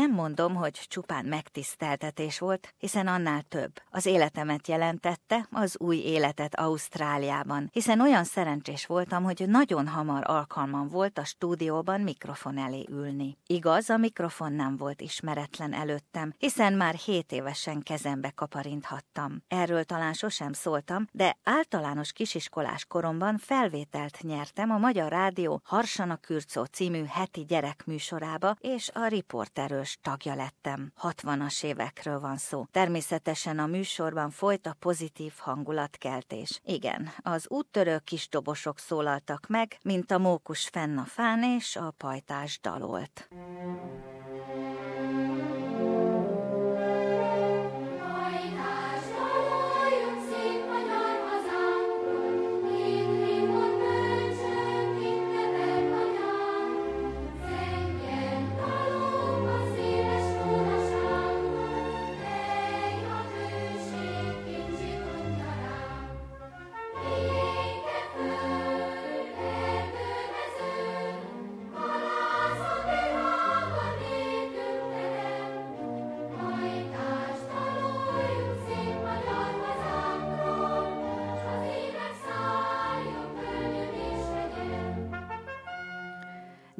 Nem mondom, hogy csupán megtiszteltetés volt, hiszen annál több. Az életemet jelentette, az új életet Ausztráliában, hiszen olyan szerencsés voltam, hogy nagyon hamar alkalmam volt a stúdióban mikrofon elé ülni. Igaz, a mikrofon nem volt ismeretlen előttem, hiszen már hét évesen kezembe kaparinthattam. Erről talán sosem szóltam, de általános kisiskolás koromban felvételt nyertem a Magyar Rádió Harsana Kürcó című heti gyerekműsorába, és a riporterős tagja lettem. 60-as évekről van szó. Természetesen a műsorban folyt a pozitív hangulatkeltés. Igen, az úttörő kis dobosok szólaltak meg, mint a mókus fenn a fán és a pajtás dalolt.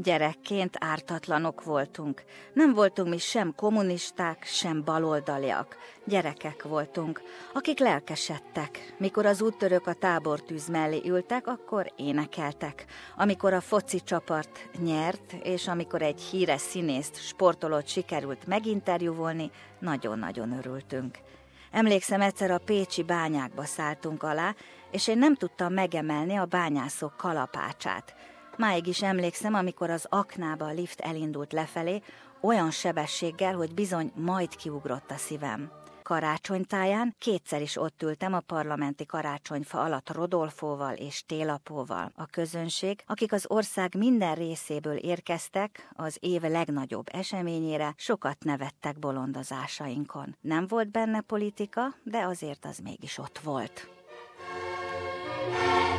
Gyerekként ártatlanok voltunk. Nem voltunk mi sem kommunisták, sem baloldaliak. Gyerekek voltunk, akik lelkesedtek. Mikor az úttörők a tábortűz mellé ültek, akkor énekeltek. Amikor a foci csapart nyert, és amikor egy híres színészt, sportolót sikerült meginterjúvolni, nagyon-nagyon örültünk. Emlékszem, egyszer a pécsi bányákba szálltunk alá, és én nem tudtam megemelni a bányászok kalapácsát. Máig is emlékszem, amikor az aknába a lift elindult lefelé, olyan sebességgel, hogy bizony majd kiugrott a szívem. Karácsonytáján kétszer is ott ültem a parlamenti karácsonyfa alatt Rodolfóval és Télapóval. A közönség, akik az ország minden részéből érkeztek, az év legnagyobb eseményére sokat nevettek bolondozásainkon. Nem volt benne politika, de azért az mégis ott volt. Thank.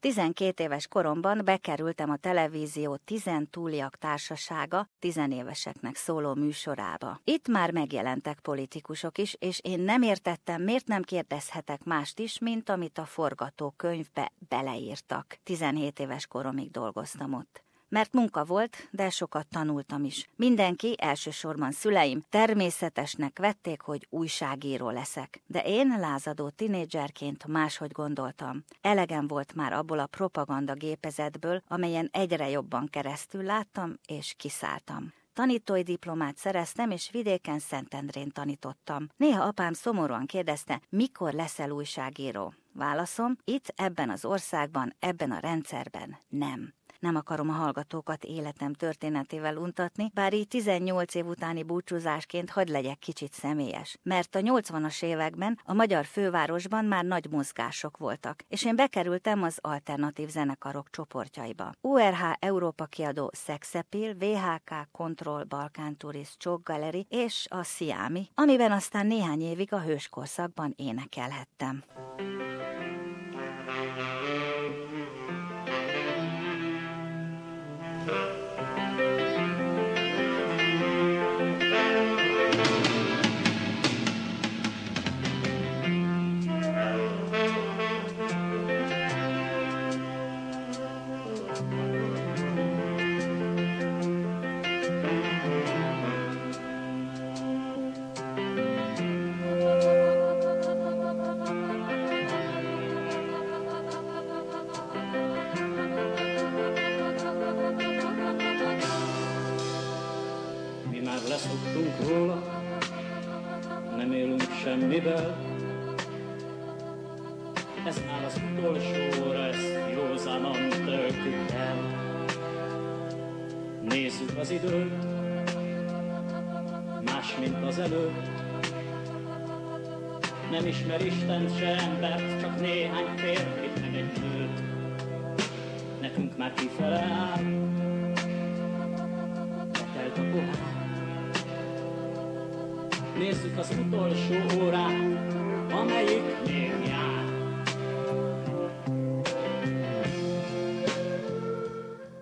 12 éves koromban bekerültem a televízió Tizen túliak társasága tizenéveseknek szóló műsorába. Itt már megjelentek politikusok is, és én nem értettem, miért nem kérdezhetek mást is, mint amit a forgatókönyvbe beleírtak. 17 éves koromig dolgoztam ott mert munka volt, de sokat tanultam is. Mindenki, elsősorban szüleim, természetesnek vették, hogy újságíró leszek. De én lázadó tinédzserként máshogy gondoltam. Elegem volt már abból a propaganda gépezetből, amelyen egyre jobban keresztül láttam és kiszálltam. Tanítói diplomát szereztem, és vidéken Szentendrén tanítottam. Néha apám szomorúan kérdezte, mikor leszel újságíró. Válaszom, itt, ebben az országban, ebben a rendszerben nem. Nem akarom a hallgatókat életem történetével untatni, bár így 18 év utáni búcsúzásként hadd legyek kicsit személyes. Mert a 80-as években a magyar fővárosban már nagy mozgások voltak, és én bekerültem az alternatív zenekarok csoportjaiba. URH Európa kiadó Szexepil, VHK Control Balkán Turist Csók Galeri és a Sziámi, amiben aztán néhány évig a hőskorszakban énekelhettem. Semmivel. Ez már az utolsó, ezt józanan töltük el. Nézzük az időt, más, mint az előtt. Nem ismer Isten se embert, csak néhány férfit meg egy nőt. Nekünk már kifele áll, telt a pohár, Nézzük az utolsó órát, amelyik még jár.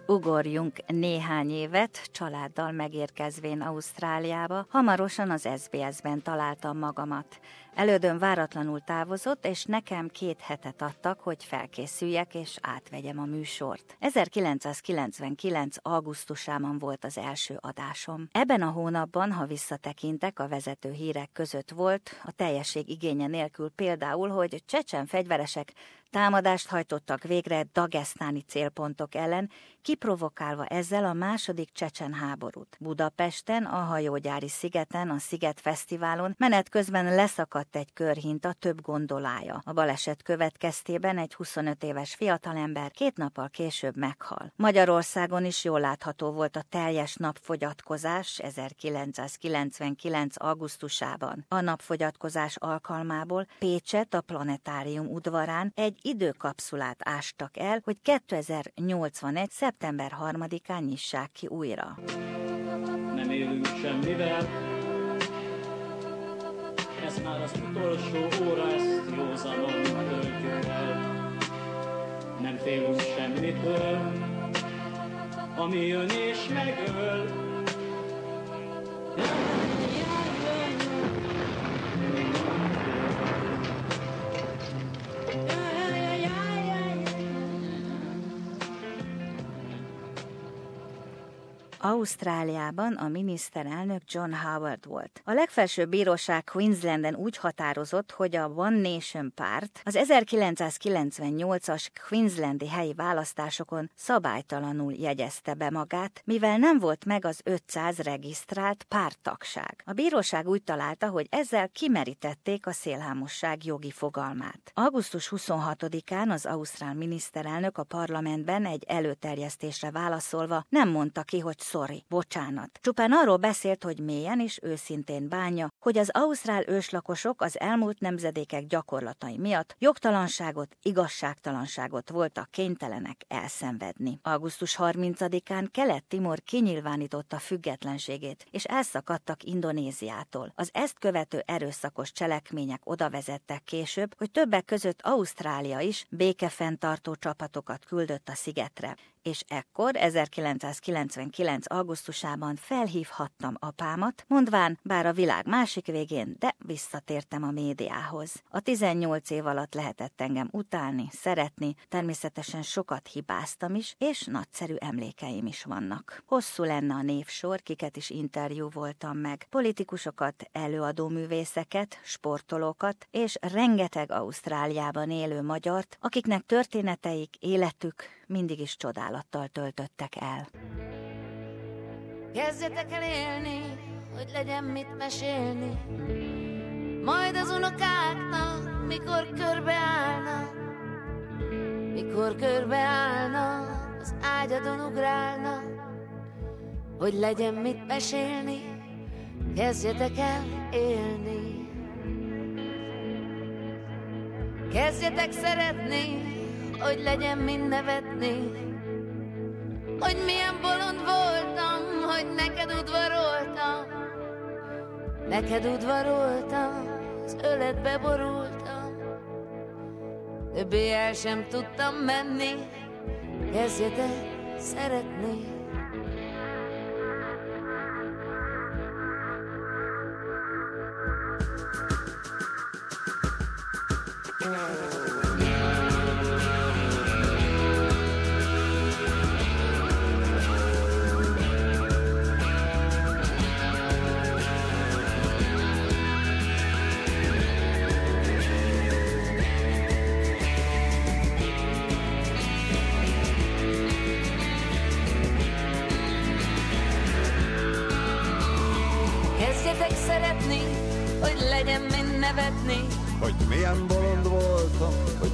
Ugorjunk néhány évet, családdal megérkezvén Ausztráliába, hamarosan az SBS-ben találtam magamat. Elődön váratlanul távozott, és nekem két hetet adtak, hogy felkészüljek és átvegyem a műsort. 1999. augusztusában volt az első adásom. Ebben a hónapban, ha visszatekintek, a vezető hírek között volt, a teljesség igénye nélkül például, hogy csecsen fegyveresek Támadást hajtottak végre dagesztáni célpontok ellen, kiprovokálva ezzel a második csecsen háborút. Budapesten, a hajógyári szigeten, a Sziget Fesztiválon menet közben leszakadt egy körhinta több gondolája. A baleset következtében egy 25 éves fiatalember két nappal később meghal. Magyarországon is jól látható volt a teljes napfogyatkozás 1999. augusztusában. A napfogyatkozás alkalmából Pécset a planetárium udvarán egy időkapszulát ástak el, hogy 2081. szeptember 3-án nyissák ki újra. Nem élünk semmivel, ez már az utolsó óra, ezt józanon el. Nem félünk semmitől, ami jön és megöl, Ausztráliában a miniszterelnök John Howard volt. A legfelsőbb bíróság Queenslanden úgy határozott, hogy a One Nation párt az 1998-as Queenslandi helyi választásokon szabálytalanul jegyezte be magát, mivel nem volt meg az 500 regisztrált párttagság. A bíróság úgy találta, hogy ezzel kimerítették a szélhámosság jogi fogalmát. Augusztus 26-án az ausztrál miniszterelnök a parlamentben egy előterjesztésre válaszolva nem mondta ki, hogy sorry, bocsánat. Csupán arról beszélt, hogy mélyen és őszintén bánja, hogy az ausztrál őslakosok az elmúlt nemzedékek gyakorlatai miatt jogtalanságot, igazságtalanságot voltak kénytelenek elszenvedni. Augusztus 30-án Kelet-Timor kinyilvánította függetlenségét, és elszakadtak Indonéziától. Az ezt követő erőszakos cselekmények oda vezettek később, hogy többek között Ausztrália is békefenntartó csapatokat küldött a szigetre és ekkor 1999. augusztusában felhívhattam apámat, mondván, bár a világ másik végén, de visszatértem a médiához. A 18 év alatt lehetett engem utálni, szeretni, természetesen sokat hibáztam is, és nagyszerű emlékeim is vannak. Hosszú lenne a névsor, kiket is interjú voltam meg, politikusokat, előadó művészeket, sportolókat, és rengeteg Ausztráliában élő magyart, akiknek történeteik, életük mindig is csodálattal töltöttek el. Kezdjetek el élni, hogy legyen mit mesélni, majd az unokáknak, mikor körbeállnak, mikor körbeállnak, az ágyadon ugrálnak, hogy legyen mit mesélni, kezdjetek el élni. Kezdjetek szeretni, hogy legyen mind nevetni, hogy milyen bolond voltam, hogy neked udvaroltam, neked udvaroltam, az öletbe borultam, többé el sem tudtam menni, kezdjetek szeretni.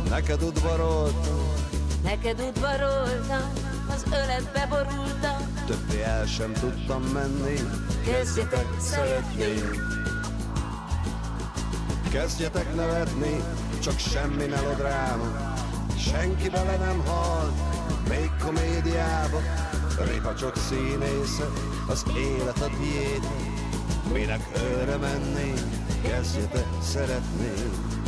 Neked udvaroltam. Neked udvaroltam Az öletbe borultam. Többé el sem tudtam menni. Kezdjetek szeretni. Kezdjetek nevetni Csak semmi melodráma Senki bele nem hal Még komédiába. Répa csak színésze Az élet a tiéd Mi őre menni, szeretni. Július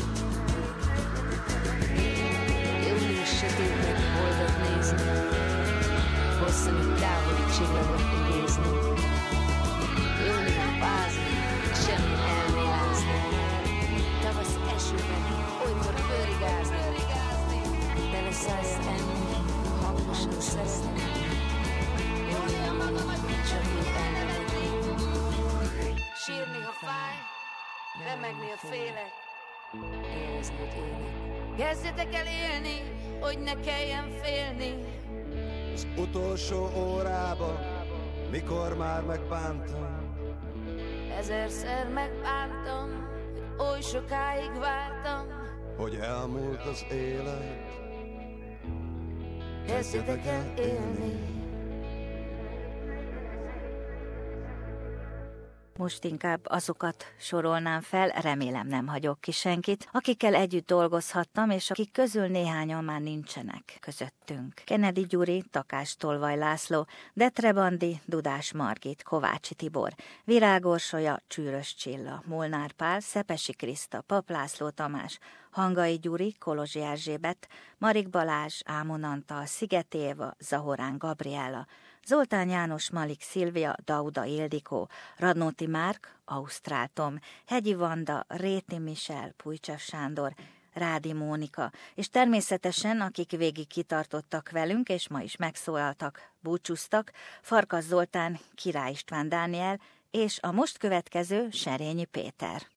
remegni, ha félek. Érezni, hogy élek. Kezdjetek el élni, hogy ne kelljen félni. Az utolsó órába, mikor már megbántam, Ezerszer megbántam, hogy oly sokáig vártam. hogy elmúlt az élet. Kezdjetek el élni. Most inkább azokat sorolnám fel, remélem nem hagyok ki senkit, akikkel együtt dolgozhattam, és akik közül néhányan már nincsenek közöttünk. Kennedy Gyuri, Takás Tolvaj László, Detre Bandi, Dudás Margit, Kovácsi Tibor, Virágorsolya, Csűrös Csilla, Molnár Pál, Szepesi Kriszta, Pap László Tamás, Hangai Gyuri, Kolozsi Erzsébet, Marik Balázs, Ámon Antal, Szigeti Éva, Zahorán Gabriela, Zoltán János Malik Szilvia, Dauda Ildikó, Radnóti Márk, Ausztrál Tom, Hegyi Vanda, Réti Michel, Pujcsev Sándor, Rádi Mónika, és természetesen, akik végig kitartottak velünk, és ma is megszólaltak, búcsúztak, Farkas Zoltán, Király István Dániel, és a most következő Serényi Péter.